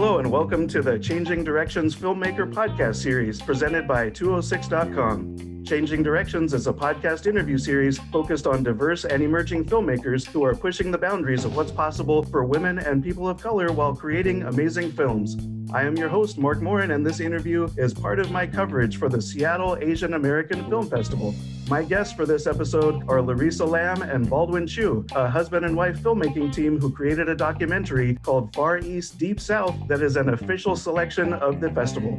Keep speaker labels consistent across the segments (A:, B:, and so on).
A: Hello, and welcome to the Changing Directions Filmmaker Podcast Series presented by 206.com. Changing Directions is a podcast interview series focused on diverse and emerging filmmakers who are pushing the boundaries of what's possible for women and people of color while creating amazing films. I am your host, Mark Morin, and this interview is part of my coverage for the Seattle Asian American Film Festival. My guests for this episode are Larissa Lam and Baldwin Chiu, a husband and wife filmmaking team who created a documentary called Far East Deep South that is an official selection of the festival.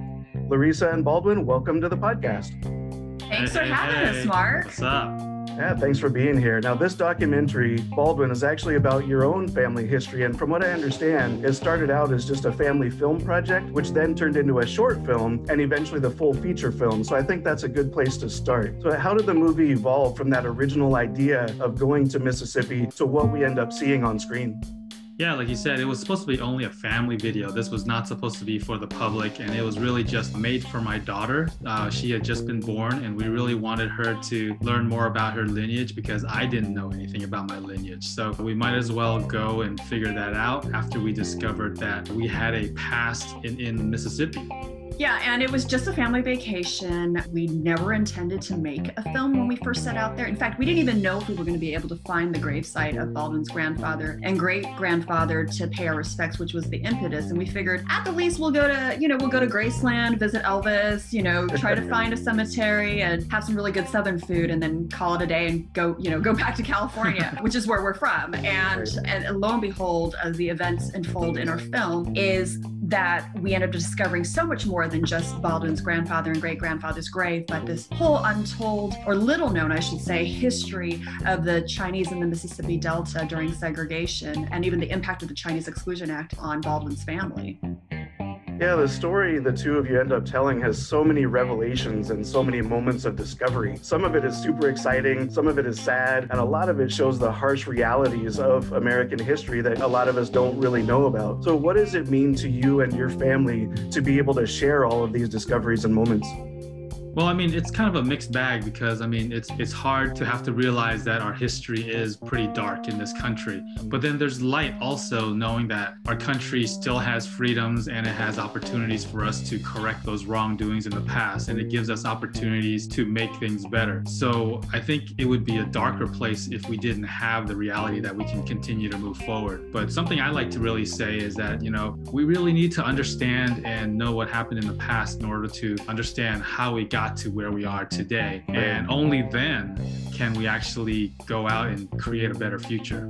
A: Larissa and Baldwin, welcome to the podcast.
B: Thanks for having us, Mark.
C: What's up?
A: Yeah, thanks for being here. Now, this documentary, Baldwin, is actually about your own family history. And from what I understand, it started out as just a family film project, which then turned into a short film and eventually the full feature film. So I think that's a good place to start. So, how did the movie evolve from that original idea of going to Mississippi to what we end up seeing on screen?
C: Yeah, like you said, it was supposed to be only a family video. This was not supposed to be for the public, and it was really just made for my daughter. Uh, she had just been born, and we really wanted her to learn more about her lineage because I didn't know anything about my lineage. So we might as well go and figure that out after we discovered that we had a past in, in Mississippi.
B: Yeah, and it was just a family vacation. We never intended to make a film when we first set out there. In fact, we didn't even know if we were going to be able to find the gravesite of Baldwin's grandfather and great grandfather to pay our respects, which was the impetus. And we figured at the least we'll go to, you know, we'll go to Graceland, visit Elvis, you know, try to find a cemetery and have some really good Southern food and then call it a day and go, you know, go back to California, which is where we're from. And, and lo and behold, as the events unfold in our film, is that we end up discovering so much more than just Baldwin's grandfather and great grandfather's grave, but mm-hmm. this whole untold, or little known, I should say, history of the Chinese in the Mississippi Delta during segregation and even the impact of the Chinese Exclusion Act on Baldwin's family.
A: Yeah, the story the two of you end up telling has so many revelations and so many moments of discovery. Some of it is super exciting, some of it is sad, and a lot of it shows the harsh realities of American history that a lot of us don't really know about. So, what does it mean to you and your family to be able to share all of these discoveries and moments?
C: Well, I mean, it's kind of a mixed bag because I mean, it's it's hard to have to realize that our history is pretty dark in this country. But then there's light also knowing that our country still has freedoms and it has opportunities for us to correct those wrongdoings in the past and it gives us opportunities to make things better. So, I think it would be a darker place if we didn't have the reality that we can continue to move forward. But something I like to really say is that, you know, we really need to understand and know what happened in the past in order to understand how we got got to where we are today. And only then can we actually go out and create a better future.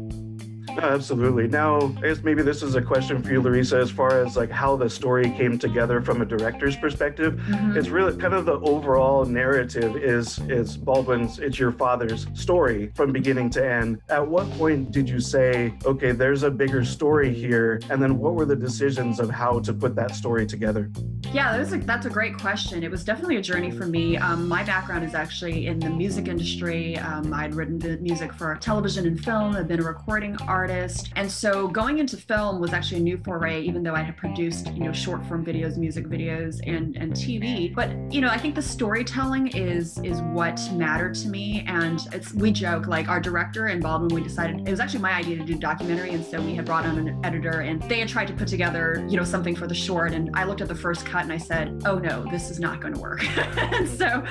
A: Absolutely. Now, I guess maybe this is a question for you, Larissa, as far as like how the story came together from a director's perspective. Mm-hmm. It's really kind of the overall narrative is is Baldwin's, it's your father's story from beginning to end. At what point did you say, okay, there's a bigger story here? And then what were the decisions of how to put that story together?
B: Yeah, that was a, that's a great question. It was definitely a journey for me. Um, my background is actually in the music industry. Um, I'd written the music for television and film. I've been a recording artist artist. And so going into film was actually a new foray, even though I had produced, you know, short form videos, music videos, and and TV. But you know, I think the storytelling is is what mattered to me. And it's we joke like our director and Baldwin, we decided it was actually my idea to do documentary, and so we had brought on an editor, and they had tried to put together, you know, something for the short. And I looked at the first cut and I said, oh no, this is not going to work. and so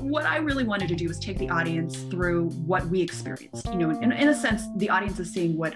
B: what I really wanted to do was take the audience through what we experienced. You know, in, in a sense, the audience is seeing what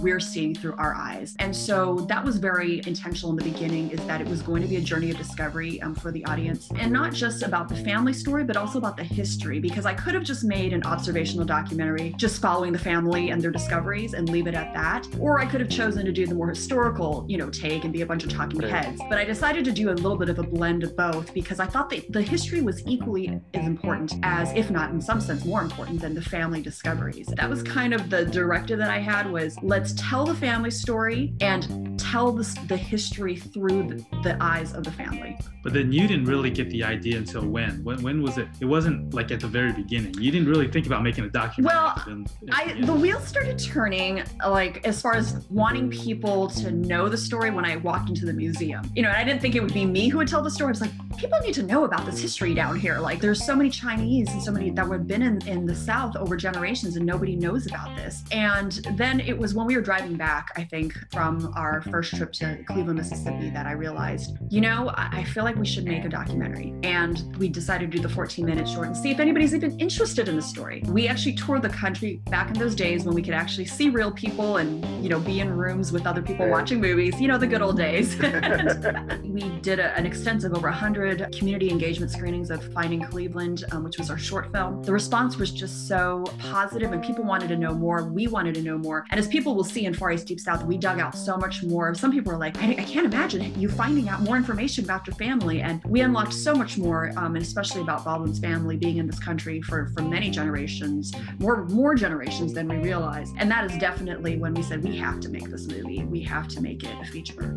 B: we're seeing through our eyes. And so that was very intentional in the beginning is that it was going to be a journey of discovery um, for the audience and not just about the family story, but also about the history because I could have just made an observational documentary just following the family and their discoveries and leave it at that. Or I could have chosen to do the more historical, you know, take and be a bunch of talking heads. But I decided to do a little bit of a blend of both because I thought that the history was equally as important as, if not in some sense more important than the family discoveries. That was kind of the directive that I had was let's tell the family story and tell the, the history through the, the, eyes of the family.
C: But then you didn't really get the idea until when? When, when was it? It wasn't like at the very beginning. You didn't really think about making a documentary.
B: Well, I, the wheels started turning like as far as wanting people to know the story when I walked into the museum. You know, and I didn't think it would be me who would tell the story. I was like, people need to know about this history down here. Like there's so many Chinese and so many that have been in, in the South over generations and nobody knows about this. And then it was when we were driving back, I think, from our first trip to Cleveland, Mississippi, that I realized, you know, I feel like we should make a documentary. And we decided to do the 14 minute short and see if anybody's even interested in the story. We actually toured the country back in those days when we could actually see real people and, you know, be in rooms with other people watching movies, you know, the good old days. we did a, an extensive over 100 community engagement screenings of Finding Cleveland, um, which was our short film. The response was just so positive and people wanted to know more. We wanted to know more. And as people will see in Far East Deep South, we dug out so much more. Some people are like, I, I can't imagine you finding out more information about your family. And we unlocked so much more, um, and especially about Baldwin's family being in this country for, for many generations, more, more generations than we realized. And that is definitely when we said we have to make this movie. We have to make it a feature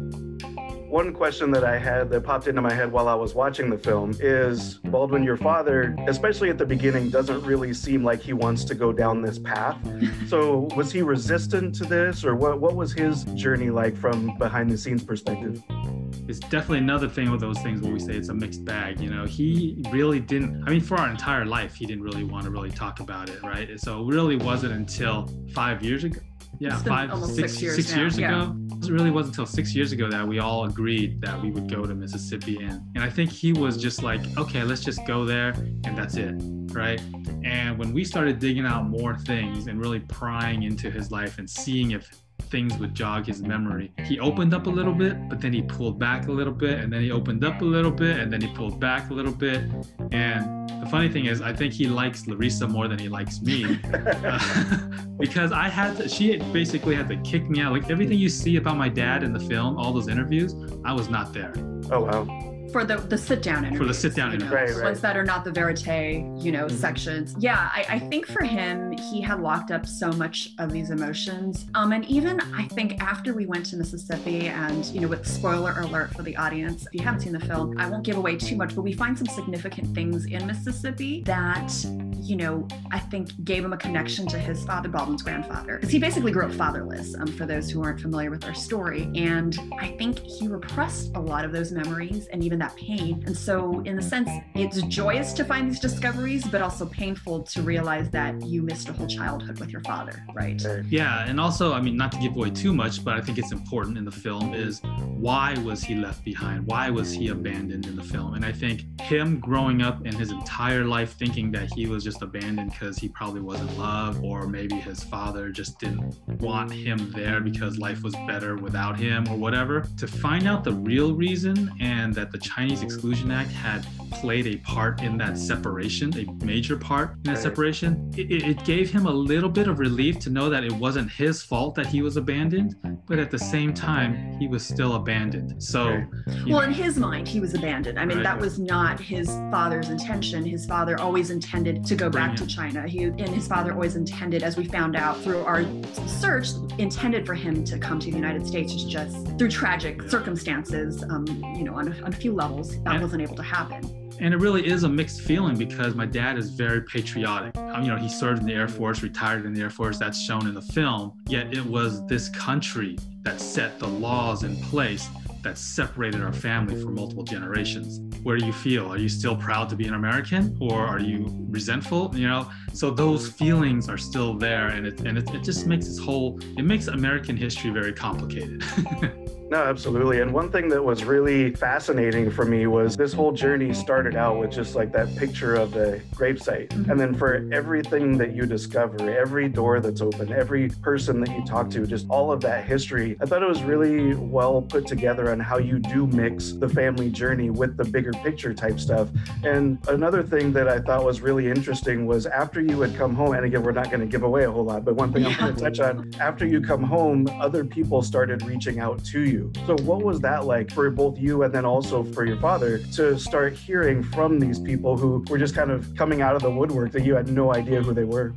A: one question that I had that popped into my head while I was watching the film is Baldwin, your father, especially at the beginning, doesn't really seem like he wants to go down this path. So was he resistant to this, or what? What was his journey like from behind the scenes perspective?
C: It's definitely another thing with those things where we say it's a mixed bag. You know, he really didn't. I mean, for our entire life, he didn't really want to really talk about it, right? So it really wasn't until five years ago yeah, five, six, six years, six years ago. It really wasn't until six years ago that we all agreed that we would go to Mississippi. And, and I think he was just like, okay, let's just go there and that's it. Right. And when we started digging out more things and really prying into his life and seeing if things would jog his memory. He opened up a little bit, but then he pulled back a little bit, and then he opened up a little bit, and then he pulled back a little bit. And the funny thing is, I think he likes Larissa more than he likes me uh, because I had to, she basically had to kick me out. Like everything you see about my dad in the film, all those interviews, I was not there.
A: Oh, wow
B: for the the sit down interviews.
C: For the sit down interviews.
A: Right, right.
B: Ones that are not the verite, you know, mm-hmm. sections. Yeah, I, I, think for him, he had locked up so much of these emotions. Um, and even I think after we went to Mississippi, and you know, with spoiler alert for the audience, if you haven't seen the film, I won't give away too much, but we find some significant things in Mississippi that you know, I think gave him a connection to his father, Baldwin's grandfather. Because he basically grew up fatherless, um, for those who aren't familiar with our story. And I think he repressed a lot of those memories and even that pain. And so, in the sense, it's joyous to find these discoveries, but also painful to realize that you missed a whole childhood with your father, right?
C: Yeah. And also, I mean, not to give away too much, but I think it's important in the film is why was he left behind? Why was he abandoned in the film? And I think him growing up in his entire life thinking that he was just abandoned because he probably wasn't loved, or maybe his father just didn't want him there because life was better without him, or whatever. To find out the real reason and that the Chinese Exclusion Act had played a part in that separation, a major part in that separation, it, it gave him a little bit of relief to know that it wasn't his fault that he was abandoned, but at the same time, he was still abandoned. So,
B: well, know, in his mind, he was abandoned. I mean, right. that was not his father's intention. His father always intended to go back to China. He and his father always intended, as we found out through our search, intended for him to come to the United States. It's just through tragic circumstances, um, you know, on a, on a few levels, that and, wasn't able to happen.
C: And it really is a mixed feeling because my dad is very patriotic. Um, you know, he served in the Air Force, retired in the Air Force. That's shown in the film. Yet it was this country that set the laws in place that separated our family for multiple generations. Where do you feel? Are you still proud to be an American or are you resentful? You know, so those feelings are still there and it, and it, it just makes this whole, it makes American history very complicated.
A: No, absolutely. And one thing that was really fascinating for me was this whole journey started out with just like that picture of the gravesite. Mm-hmm. And then for everything that you discover, every door that's open, every person that you talk to, just all of that history, I thought it was really well put together on how you do mix the family journey with the bigger picture type stuff. And another thing that I thought was really interesting was after you had come home, and again, we're not going to give away a whole lot, but one thing yeah. I'm going to touch on after you come home, other people started reaching out to you. So, what was that like for both you and then also for your father to start hearing from these people who were just kind of coming out of the woodwork that you had no idea who they were?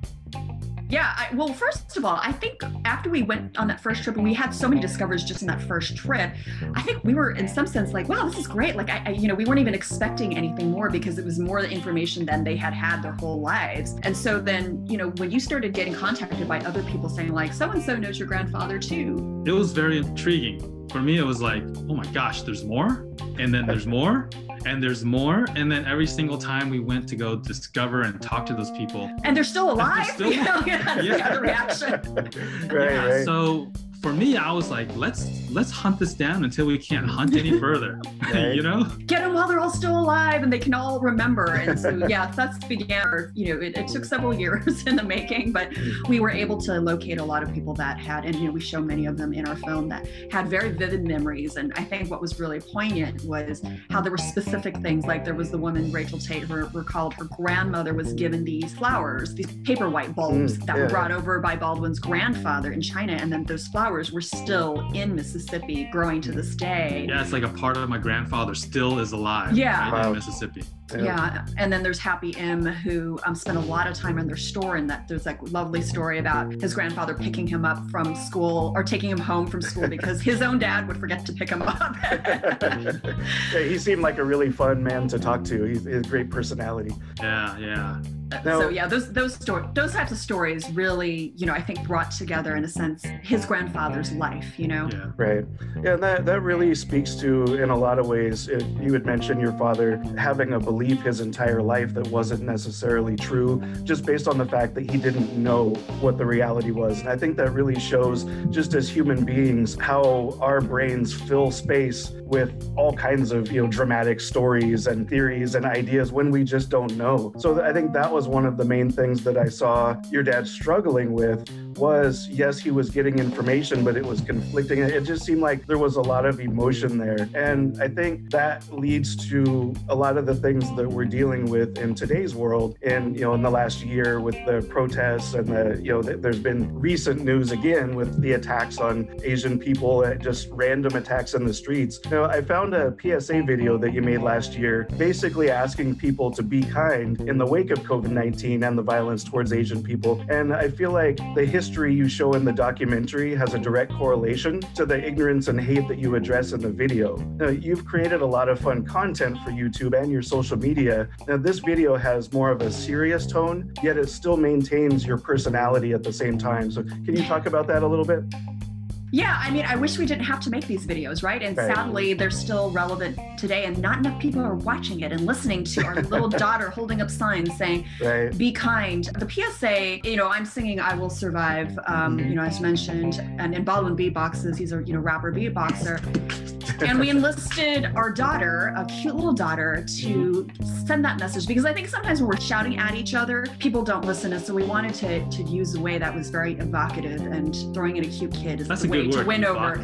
B: Yeah, I, well, first of all, I think after we went on that first trip and we had so many discoveries just in that first trip, I think we were in some sense like, wow, this is great. Like, I, I, you know, we weren't even expecting anything more because it was more information than they had had their whole lives. And so then, you know, when you started getting contacted by other people saying like, so and so knows your grandfather too,
C: it was very intriguing for me, it was like, oh my gosh, there's more, and then there's more, and there's more, and then every single time we went to go discover and talk to those people,
B: and they're still alive.
C: They're still,
B: yeah, yeah. the reaction.
A: right,
C: yeah,
A: right.
C: So for me, I was like, let's let's hunt this down until we can't hunt any further. You know?
B: Get them while they're all still alive and they can all remember. And so yeah, that's began. You know, it, it took several years in the making, but we were able to locate a lot of people that had, and you know, we show many of them in our film that had very vivid memories. And I think what was really poignant was how there were specific things. Like there was the woman Rachel Tate who recalled her grandmother was given these flowers, these paper white bulbs
A: Mm,
B: that
A: yeah.
B: were brought over by Baldwin's grandfather in China, and then those flowers were still in Mississippi, growing to this day.
C: Yeah, it's like a part of my grandfather still is alive.
B: Yeah.
C: right,
A: Wow.
C: in Mississippi.
B: Yeah. and then there's Happy M, who um, spent a lot of time in their store, and that there's like lovely story about his grandfather picking him up from school or taking him home from school because his own dad would forget to pick him up.
A: yeah, he seemed like a really fun man to talk to. He's, he has great personality.
C: Yeah, yeah.
A: Now-
B: so yeah, those those story those types of stories really, you know, I think brought together in a sense his grandfather's life. You know.
C: Yeah.
A: Right. Yeah, and that, that really speaks to, in a lot of ways, if you had mentioned your father having a belief his entire life that wasn't necessarily true, just based on the fact that he didn't know what the reality was. And I think that really shows, just as human beings, how our brains fill space with all kinds of, you know, dramatic stories and theories and ideas when we just don't know. So I think that was one of the main things that I saw your dad struggling with was yes, he was getting information, but it was conflicting. It just seemed like there was a lot of emotion there. And I think that leads to a lot of the things that we're dealing with in today's world. And, you know, in the last year with the protests and the, you know, th- there's been recent news again with the attacks on Asian people, uh, just random attacks in the streets. You know, I found a PSA video that you made last year basically asking people to be kind in the wake of COVID 19 and the violence towards Asian people. And I feel like the history you show in the documentary has a direct correlation to the ignorance and hate that you address in the video. Now, you've created a lot of fun content for YouTube and your social media. Now, this video has more of a serious tone, yet it still maintains your personality at the same time. So, can you talk about that a little bit?
B: Yeah, I mean, I wish we didn't have to make these videos, right? And
A: Right.
B: sadly, they're still relevant today, and not enough people are watching it and listening to our little daughter holding up signs saying,
A: Right.
B: be kind. The PSA, you know, I'm singing I Will Survive, um, you know, as mentioned, and, and Baldwin beatboxes, he's a, you know, rapper beatboxer. and we enlisted our daughter, a cute little daughter, to send that message because I think sometimes when we're shouting at each other, people don't listen. And so we wanted to, to use a way that was very evocative and throwing in a cute kid is
C: That's
B: the
C: a
B: way to win over.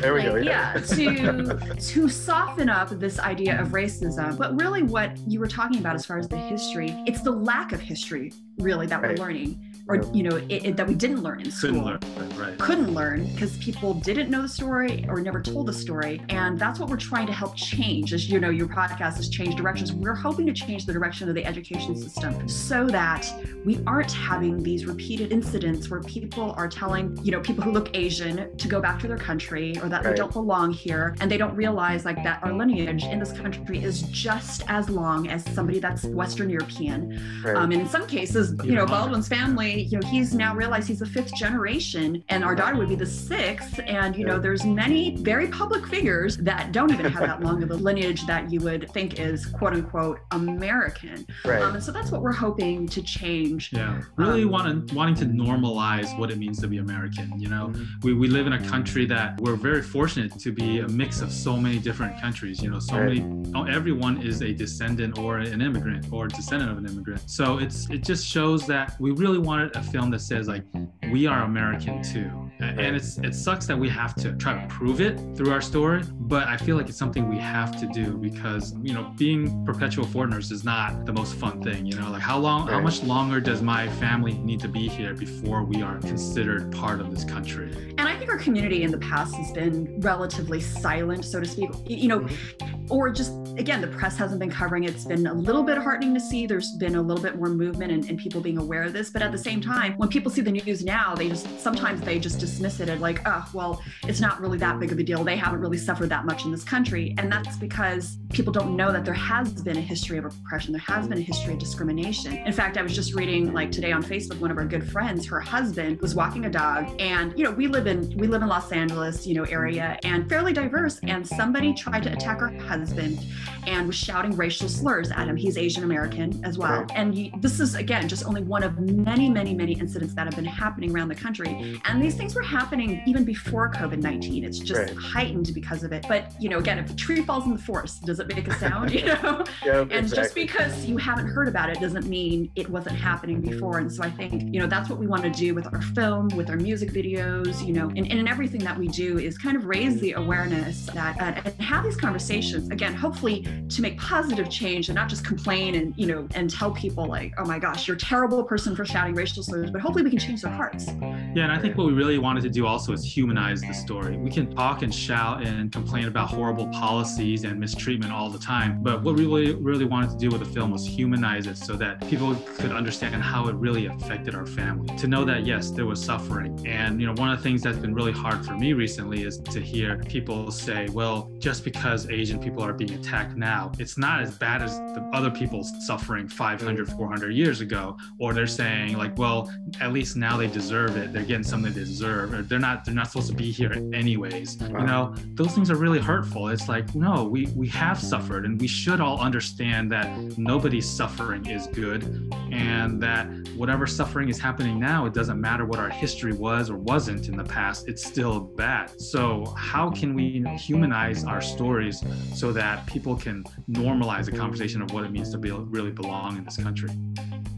A: There we go. Yeah.
B: yeah, to to soften up this idea of racism. But really, what you were talking about as far as the history, it's the lack of history really that
A: Right.
B: we're learning, or you know, it, it- that we didn't learn in school.
C: Couldn't learn. Right.
B: Couldn't learn because people didn't know the story or never told the story, and that's what we're trying to help change. As you know, your podcast has changed directions. We're hoping to change the direction of the education system so that we aren't having these repeated incidents where people are telling, you know, people who look Asian to go back to their country or that
A: Right.
B: they don't belong here, and they don't realize like that our lineage in this country is just as long as somebody that's Western European.
A: Right.
B: Um, and in some cases, you know. Baldwin's family, you know, he's now realized he's the fifth generation, and our daughter would be the sixth. And you know, there's many very public figures that don't even have that long of a lineage that you would think is quote unquote American.
A: right.
B: Um, and so that's what we're hoping to change.
C: Yeah, really
B: Um,
C: want wanting to normalize what it means to be American. You know,
A: Mhm.
C: we, we live in a country that we're very fortunate to be a mix of so many different countries. You know, so
A: Right.
C: many, oh, everyone is a descendant or an immigrant or descendant of an immigrant. So it's it just shows that we really wanted a film that says like we are American too. And it's it sucks that we have to try to prove it through our story, but I feel like it's something we have to do because you know being perpetual foreigners is not the most fun thing. You know, like how long, how much longer does my family need to be here before we are considered part of this country?
B: And I think our community in the past has been relatively silent, so to speak. You know, mm-hmm. or just again, the press hasn't been covering it. It's been a little bit heartening to see. There's been a little bit more movement and, and people being aware of this. But at the same time, when people see the news now, they just sometimes they just dismiss it and like, oh, well, it's not really that big of a deal. They haven't really suffered that much in this country. And that's because people don't know that there has been a history of oppression. There has been a history of discrimination. In fact, I was just reading like today on Facebook, one of our good friends, her husband was walking a dog. And, you know, we live in we live in Los Angeles, you know, area and fairly diverse. And somebody tried to attack her husband and was shouting racial slurs at him. He's Asian American as well. Right. And this is again just only one of many, many, many incidents that have been happening around the country. And these things were happening even before COVID 19. It's just right. heightened because of it. But, you know, again, if a tree falls in the forest, does it make a sound? You know?
A: yep,
B: and
A: exactly.
B: just because you haven't heard about it doesn't mean it wasn't happening before. And so I think, you know, that's what we want to do with our film, with our music videos, you know, and, and in everything that we do is kind of raise the awareness that uh, and have these conversations again, hopefully to make positive change and not just complain and, you know, and tell people like, oh my gosh, you're a terrible person for shouting racial slurs, but hopefully we can change their hearts.
C: Yeah, and I think what we really wanted to do also is humanize the story. We can talk and shout and complain about horrible policies and mistreatment all the time, but what we really, really wanted to do with the film was humanize it so that people could understand how it really affected our family. To know that yes, there was suffering, and you know, one of the things that's been really hard for me recently is to hear people say, "Well, just because Asian people are being attacked now, it's not as bad as the other people suffering 500, 400 years ago," or they're saying like, "Well, at least now they deserve it. They're getting something they deserve, or they're not. They're not supposed to be here anyways." Wow. You know, those things are really hurtful. It's like, no, we we have suffered, and we should all understand that nobody's suffering is good, and that whatever suffering is happening now, it doesn't matter what our history was or wasn't in the past. It's still bad. So how can we humanize our stories so that people can normalize a conversation of what it means to be, really belong in this country?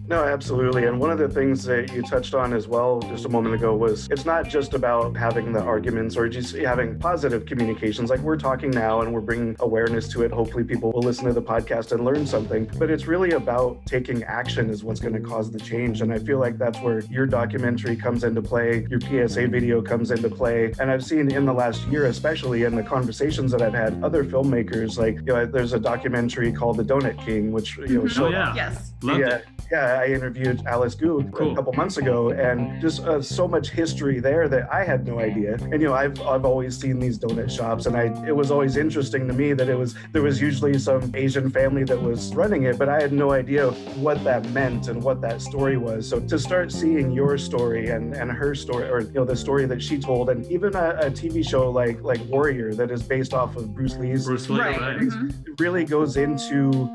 A: No, absolutely. And one of the things that you touched on as well just a moment ago was it's not just about having the arguments or just having positive communications. Like we're talking now and we're bringing awareness to it. Hopefully, people will listen to the podcast and learn something. But it's really about taking action, is what's going to cause the change. And I feel like that's where your documentary comes into play, your PSA video comes into play. And I've seen in the last year, especially in the conversations that I've had, other filmmakers, like, you know, there's a documentary called The Donut King, which, you know,
C: mm-hmm. oh, yeah.
B: yes.
C: Loved
A: yeah,
C: it.
A: yeah, I interviewed Alice Gu cool. a couple months ago, and just uh, so much history there that I had no idea. And you know, I've I've always seen these donut shops, and I it was always interesting to me that it was there was usually some Asian family that was running it, but I had no idea what that meant and what that story was. So to start seeing your story and and her story, or you know, the story that she told, and even a, a TV show like like Warrior that is based off of Bruce Lee's
C: Bruce Lee,
B: right. right.
A: Mm-hmm. really goes into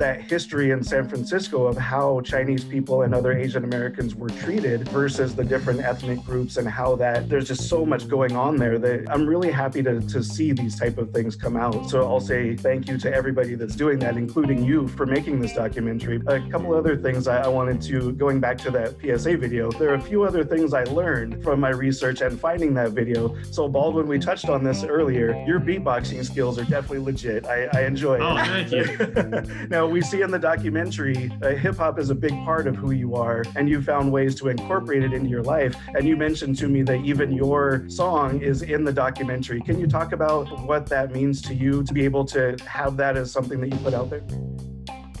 A: that history in San Francisco of how Chinese people and other Asian Americans were treated versus the different ethnic groups and how that there's just so much going on there that I'm really happy to, to see these type of things come out. So I'll say thank you to everybody that's doing that, including you for making this documentary. A couple other things I, I wanted to, going back to that PSA video, there are a few other things I learned from my research and finding that video. So Baldwin, we touched on this earlier. Your beatboxing skills are definitely legit. I, I enjoy it.
C: Oh, thank you.
A: now, we see in the documentary, uh, hip hop is a big part of who you are, and you found ways to incorporate it into your life. And you mentioned to me that even your song is in the documentary. Can you talk about what that means to you to be able to have that as something that you put out there?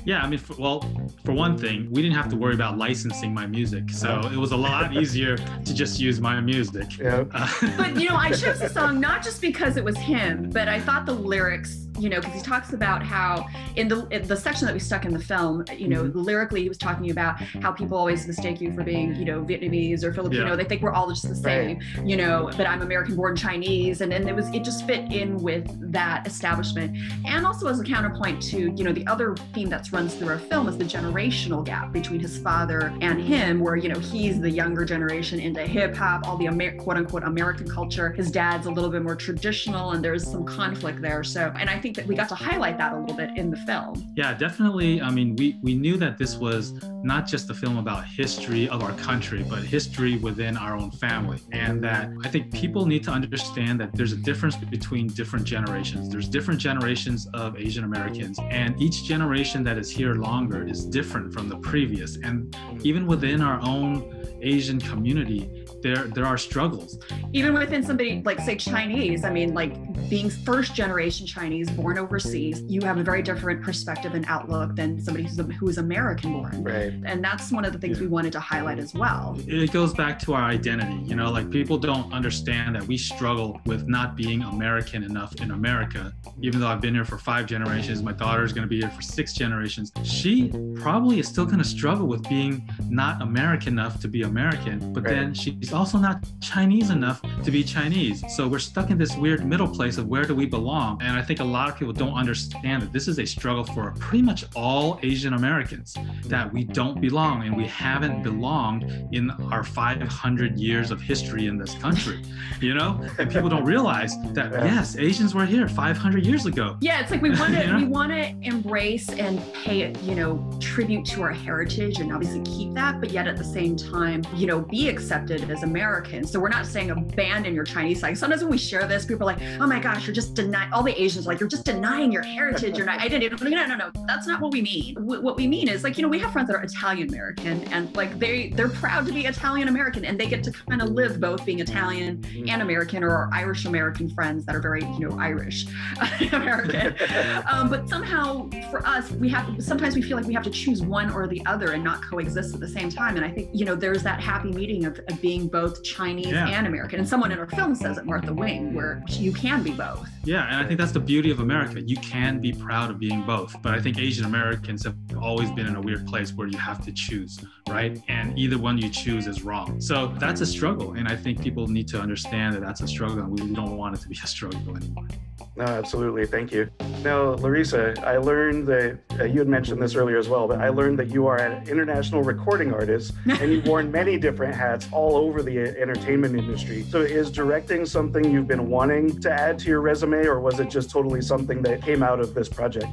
C: Yeah, I mean, for, well, for one thing, we didn't have to worry about licensing my music, so it was a lot easier to just use my music.
A: Yeah.
C: Uh,
B: but you know, I chose the song not just because it was him, but I thought the lyrics you know, because he talks about how in the in the section that we stuck in the film, you know, mm-hmm. lyrically he was talking about how people always mistake you for being, you know, Vietnamese or Filipino. Yeah. They think we're all just the same, right. you know, but I'm American born Chinese. And then it was it just fit in with that establishment. And also as a counterpoint to, you know, the other theme that runs through our film is the generational gap between his father and him, where, you know, he's the younger generation into hip hop, all the Amer- quote unquote American culture. His dad's a little bit more traditional and there's some conflict there. So and I think that we got to highlight that a little bit in the film.
C: Yeah, definitely. I mean, we, we knew that this was not just a film about history of our country, but history within our own family. And that I think people need to understand that there's a difference between different generations. There's different generations of Asian Americans, and each generation that is here longer is different from the previous. And even within our own Asian community, there there are struggles.
B: Even within somebody like say Chinese, I mean, like being first generation Chinese born overseas, you have a very different perspective and outlook than somebody who's, who is American born.
A: Right.
B: And that's one of the things
C: Yeah.
B: we wanted to highlight as well.
C: it goes back to our identity you know like people don't understand that we struggle with not being american enough in america even though i've been here for five generations my daughter's going to be here for six generations she probably is still going to struggle with being not american enough to be american but
A: Right.
C: then she's also not chinese enough to be chinese. So we're stuck in this weird middle place of where do we belong? And i think a lot of people don't understand that this is a struggle for pretty much all asian americans that we don't belong and we haven't belonged in our 500 years of history in this country you know? And people don't realize that yes asians were here 500 years ago.
B: Yeah, it's like we want to
C: You know?
B: we want to embrace and pay you know tribute to our heritage and obviously keep that, but yet at the same time, you know, be accepted as Americans. So we're not saying abandon your Chinese side. Sometimes when we share this, people are like, "Oh my gosh, you're just denying." All the Asians are like, "You're just denying your heritage. You're not identity." No, no, no. That's not what we mean. What we mean is like you know we have friends that are Italian American and like they they're proud to be Italian American and they get to kind of live both being Italian and American or Irish American friends that are very, you know, Irish American. Um, but somehow for us, we have sometimes we feel like we have to choose one or the other and not coexist at the same time. And I think, you know, there's that happy meeting of, of being both Chinese
C: Yeah.
B: and American. And someone in our film says it, Martha Wing, where you can be both.
C: yeah and i think that's the beauty of america you can be proud of being both but i think asian americans have always been in a weird place where you have to choose right and either one you choose is wrong so that's a struggle and i think people need to understand that that's a struggle and we don't want it to be a struggle anymore
A: No, absolutely. Thank you. Now, Larissa, I learned that uh, you had mentioned this earlier as well, but I learned that you are an international recording artist and you've worn many different hats all over the uh, entertainment industry. So, is directing something you've been wanting to add to your resume, or was it just totally something that came out of this project?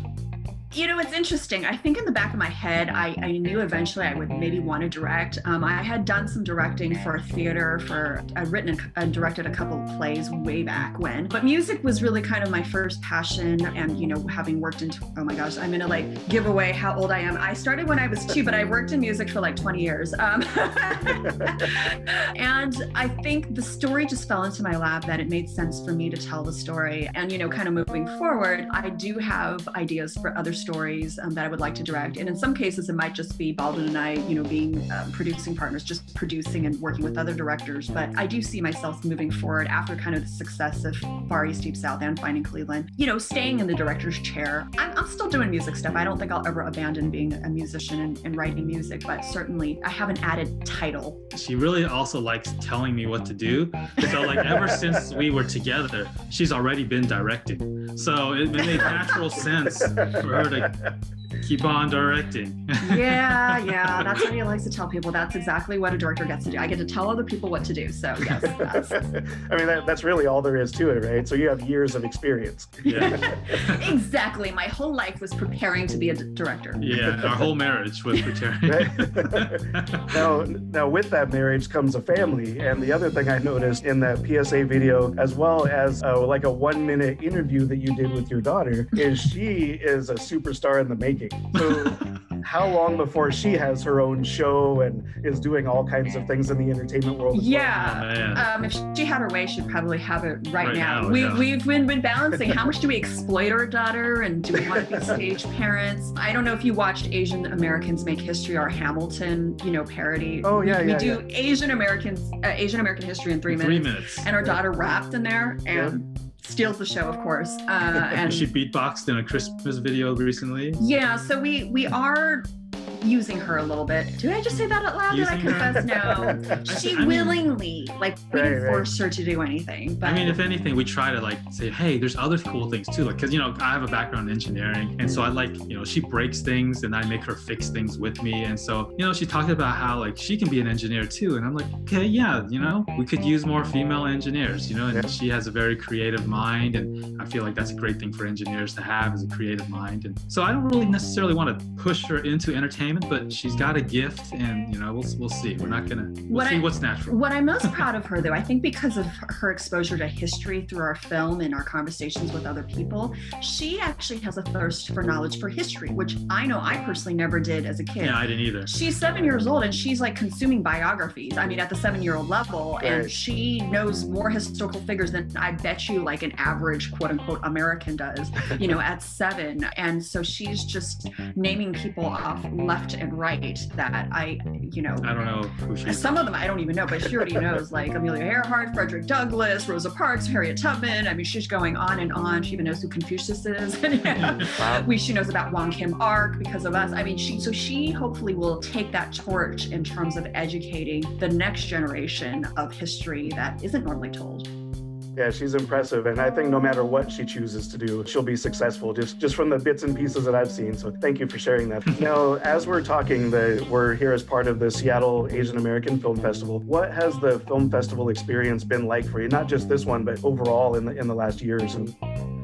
B: You know, it's interesting. I think in the back of my head, I, I knew eventually I would maybe want to direct. Um, I had done some directing for theater, for I'd written and- directed a couple of plays way back when. But music was really kind of my first passion. And, you know, having worked into, oh my gosh, I'm to like give away how old I am. I started when I was two, but I worked in music for like 20 years. Um, and I think the story just fell into my lap that it made sense for me to tell the story. And, you know, kind of moving forward, I do have ideas for other stories um, that I would like to direct. And in some cases, it might just be Baldwin and I, you know, being uh, producing partners, just producing and working with other directors. But I do see myself moving forward after kind of the success of Far East, Deep South, and Finding Cleveland, you know, staying in the director's chair. I'm, I'm still doing music stuff. I don't think I'll ever abandon being a musician and, and writing music, but certainly I have an added title.
C: she really also likes telling me what to do. So like ever since we were together, she's already been directing. So it made natural sense for her to aí. Keep on directing.
B: Yeah, yeah. That's what he likes to tell people. That's exactly what a director gets to do. I get to tell other people what to do. So yes, that's
A: I mean, that, that's really all there is to it, right? So, you have years of experience.
C: yeah.
B: exactly. My whole life was preparing to be a d- director.
C: Yeah. Our whole marriage was preparing.
A: now, now with that marriage comes a family, and the other thing I noticed in that PSA video, as well as uh, like a one-minute interview that you did with your daughter, is she is a superstar in the making. So, how long before she has her own show and is doing all kinds of things in the entertainment world? as well?
C: Oh,
B: Yeah. Um, if she had her way, she'd probably have it right,
C: Right
B: now.
C: now,
B: we,
C: yeah.
B: We've been, been balancing how much do we exploit our daughter and do we want to be stage parents? I don't know if you watched Asian Americans Make History, our Hamilton, you know, parody.
A: Oh, yeah,
B: we,
A: yeah,
B: We do Asian Americans, uh, Asian American history in three minutes.
C: Three minutes.
B: And our daughter rapped in there and steals the show, of course. Uh, and
C: she beatboxed in a Christmas video recently.
B: yeah, so we we are using her a little bit. Did I just say that out loud? Did I
C: Using her?
B: confess? No. She
C: I mean-
B: willingly, like, we
A: Right,
B: didn't
A: right.
B: force her to do anything. But
C: I mean, if anything, we try to like say, hey, there's other cool things too. Like, because, you know, I have a background in engineering. And so I like, you know, she breaks things and I make her fix things with me. And so, you know, she talked about how like she can be an engineer too. And I'm like, okay, yeah, you know, we could use more female engineers, you know, and
A: Yeah.
C: she has a very creative mind. And I feel like that's a great thing for engineers to have is a creative mind. And so I don't really necessarily want to push her into entertainment entertainment, but she's got a gift, and you know, we'll we'll see. We're not gonna we'll what see I, what's natural.
B: What I'm most proud of her, though, I think because of her exposure to history through our film and our conversations with other people, she actually has a thirst for knowledge for history, which I know I personally never did as a kid.
C: Yeah, I didn't either.
B: She's seven years old, and she's like consuming biographies. I mean, at the seven-year-old level, right. and she knows more historical figures than I bet you, like an average quote unquote American does. You know, at seven, and so she's just naming people off left and right that I, you know,
C: I don't know who she.
B: Some of them I don't even know, but she already knows, like Amelia Earhart, Frederick Douglass, Rosa Parks, Harriet Tubman. I mean, she's going on and on. She even knows who Confucius is. yeah. wow. We she knows about Wong Kim Ark because of us. I mean, she so she hopefully will take that torch in terms of educating the next generation of history that isn't normally told.
A: Yeah, she's impressive, and I think no matter what she chooses to do, she'll be successful. Just just from the bits and pieces that I've seen. So thank you for sharing that. now, as we're talking, the, we're here as part of the Seattle Asian American Film Festival. What has the film festival experience been like for you? Not just this one, but overall in the in the last years. And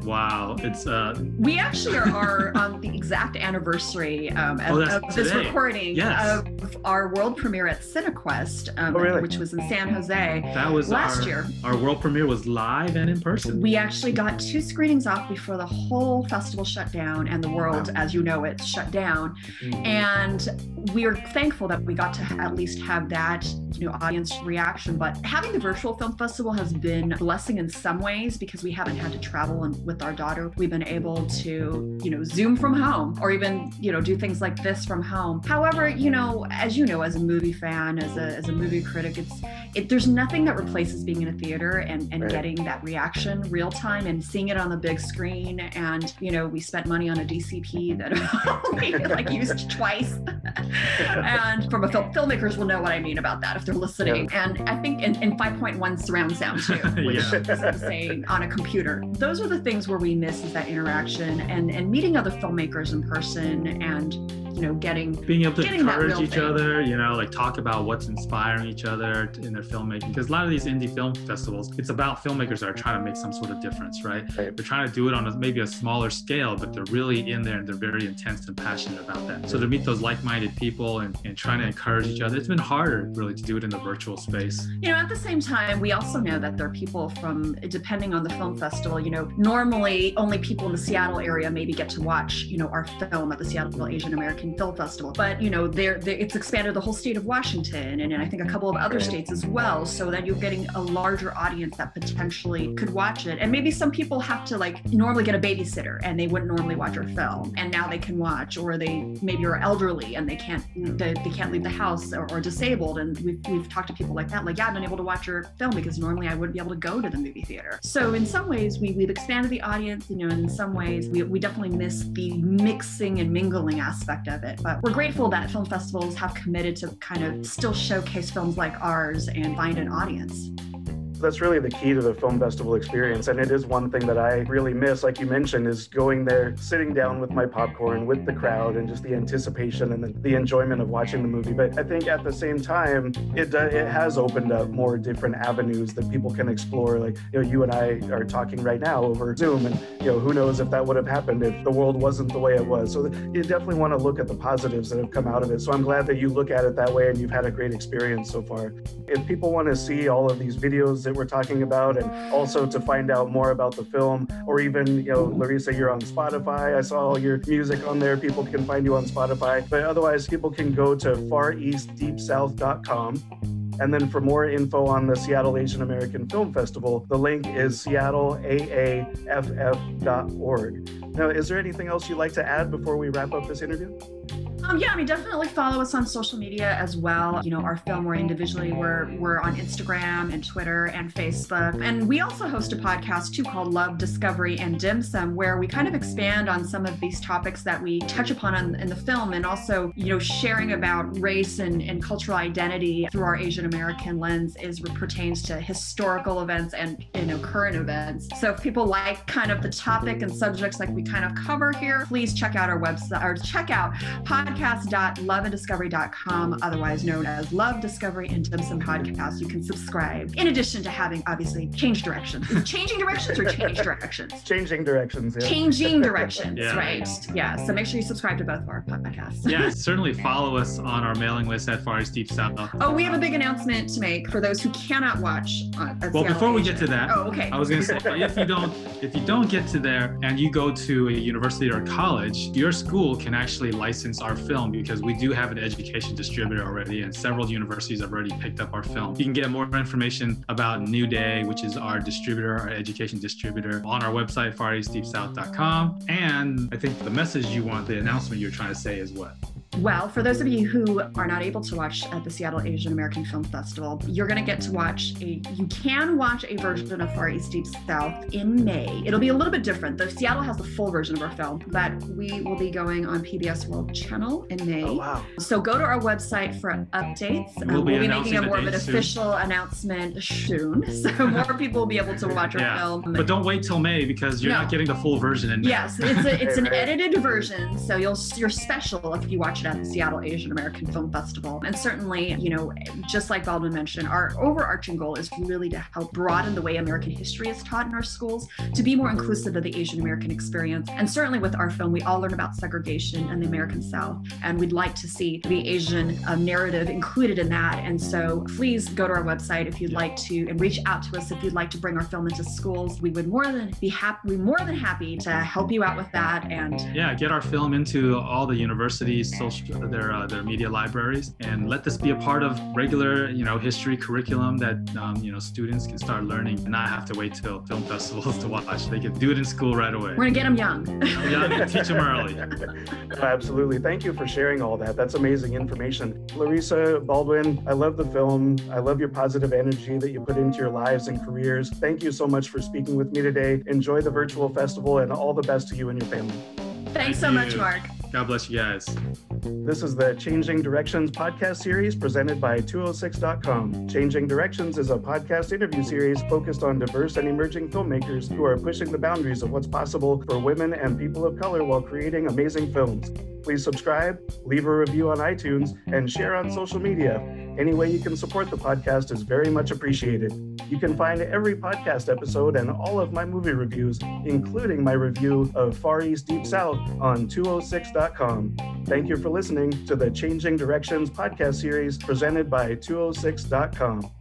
C: Wow, it's uh.
B: We actually are, are on the exact anniversary um, of, oh, of this recording yes. of our world premiere at CineQuest, um, oh, really? which was in San Jose.
C: That was
B: last
C: our,
B: year.
C: Our world premiere was live and in person.
B: We actually got two screenings off before the whole festival shut down and the world, wow. as you know it, shut down. Mm-hmm. And we are thankful that we got to at least have that, you know, audience reaction. But having the virtual film festival has been a blessing in some ways because we haven't had to travel and with our daughter, we've been able to, you know, Zoom from home or even, you know, do things like this from home. However, you know, as you know, as a movie fan, as a, as a movie critic, it's, it, there's nothing that replaces being in a theater and, and right. getting that reaction real time and seeing it on the big screen. And, you know, we spent money on a DCP that we like used twice. and from a film, filmmakers will know what I mean about that if they're listening. Yeah. And I think in, in 5.1 surround sound too, which yeah. is insane on a computer. Those are the things where we miss is that interaction and, and meeting other filmmakers in person and you know getting
C: being able to encourage each thing. other you know like talk about what's inspiring each other in their filmmaking because a lot of these indie film festivals it's about filmmakers that are trying to make some sort of difference right, right. they're trying to do it on a, maybe a smaller scale but they're really in there and they're very intense and passionate about that so to meet those like-minded people and, and trying to encourage each other it's been harder really to do it in the virtual space
B: you know at the same time we also know that there are people from depending on the film festival you know normally only people in the seattle area maybe get to watch you know our film at the seattle asian american American Film Festival. But you know, there it's expanded the whole state of Washington and, and I think a couple of other states as well, so that you're getting a larger audience that potentially could watch it. And maybe some people have to like normally get a babysitter and they wouldn't normally watch our film, and now they can watch, or they maybe are elderly and they can't they, they can't leave the house or, or disabled. And we've we've talked to people like that, like yeah, I've been able to watch your film because normally I wouldn't be able to go to the movie theater. So in some ways we we've expanded the audience, you know, and in some ways we, we definitely miss the mixing and mingling aspect of it. But we're grateful that film festivals have committed to kind of mm. still showcase films like ours and find an audience
A: that's really the key to the film festival experience. And it is one thing that I really miss, like you mentioned, is going there, sitting down with my popcorn with the crowd and just the anticipation and the, the enjoyment of watching the movie. But I think at the same time, it, it has opened up more different avenues that people can explore. Like, you know, you and I are talking right now over Zoom, and, you know, who knows if that would have happened if the world wasn't the way it was. So you definitely want to look at the positives that have come out of it. So I'm glad that you look at it that way and you've had a great experience so far. If people want to see all of these videos that that we're talking about, and also to find out more about the film, or even, you know, Larissa, you're on Spotify. I saw all your music on there. People can find you on Spotify. But otherwise, people can go to fareastdeepsouth.com. And then for more info on the Seattle Asian American Film Festival, the link is seattleaaff.org. Now, is there anything else you'd like to add before we wrap up this interview?
B: Um, yeah, I mean, definitely follow us on social media as well. You know, our film, we're individually, we're, we're on Instagram and Twitter and Facebook. And we also host a podcast too called Love, Discovery, and Dim Sum, where we kind of expand on some of these topics that we touch upon in, in the film and also, you know, sharing about race and, and cultural identity through our Asian American lens is pertains to historical events and, you know, current events. So if people like kind of the topic and subjects like we kind of cover here, please check out our website or check out podcast podcast.loveanddiscovery.com, otherwise known as Love, Discovery, and Dim Sum Podcast. You can subscribe, in addition to having, obviously, change directions. Changing directions or change directions?
A: Changing directions. Yeah.
B: Changing directions,
C: Yeah.
B: right? Yeah. So make sure you subscribe to both of our podcasts.
C: Yeah, certainly follow us on our mailing list at Far East Deep South.
B: Oh, we have a big announcement to make for those who cannot watch. Uh,
C: Well,
B: Seattle
C: before we get to that,
B: Oh, okay.
C: I was going to say if you don't if you don't get to there and you go to a university or college, your school can actually license our film because we do have an education distributor already, and several universities have already picked up our film. You can get more information about New Day, which is our distributor, our education distributor, on our website fareastdeepsouth.com. And I think the message you want, the announcement you're trying to say is what?
B: Well, for those of you who are not able to watch at the Seattle Asian American Film Festival, you're going to get to watch a, you can watch a version of Far East Deep South in May. It'll be a little bit different. The Seattle has the full version of our film, but we will be going on PBS World Channel in May.
A: Oh, wow.
B: So go to our website for updates.
C: We'll
B: Um,
C: be
B: we'll be making a more of an
C: dates soon.
B: official announcement soon. So more people will be able to watch our
C: Yeah.
B: film.
C: But don't wait till May because you're
B: No.
C: not getting the full version in May.
B: Yes, it's a, it's an
A: Right, right.
B: edited version, so you'll you're special if you watch at the Seattle Asian American Film Festival. And certainly, you know, just like Baldwin mentioned, our overarching goal is really to help broaden the way American history is taught in our schools to be more inclusive of the Asian American experience. And certainly with our film, we all learn about segregation and the American South, and we'd like to see the Asian um, narrative included in that. And so please go to our website if you'd like to and reach out to us if you'd like to bring our film into schools. We would more than be happy, we more than happy to help you out with that. And
C: yeah get our film into all the universities social their uh, their media libraries and let this be a part of regular you know history curriculum that um, you know students can start learning and not have to wait till film festivals to watch they can do it in school right away
B: we're gonna get them young.
C: yeah teach them early
A: Absolutely. Thank you for sharing all that. That's amazing information. Larissa Baldwin, I love the film. I love your positive energy that you put into your lives and careers. Thank you so much for speaking with me today. Enjoy the virtual festival and all the best to you and your family.
B: Thanks so
C: Thank
B: much. Mark.
C: god bless you guys
A: This is the Changing Directions podcast series presented by 206.com. Changing Directions is a podcast interview series focused on diverse and emerging filmmakers who are pushing the boundaries of what's possible for women and people of color while creating amazing films. Please subscribe, leave a review on iTunes, and share on social media. Any way you can support the podcast is very much appreciated. You can find every podcast episode and all of my movie reviews, including my review of Far East Deep South on 206.com. Thank you for listening to the Changing Directions podcast series presented by 206.com.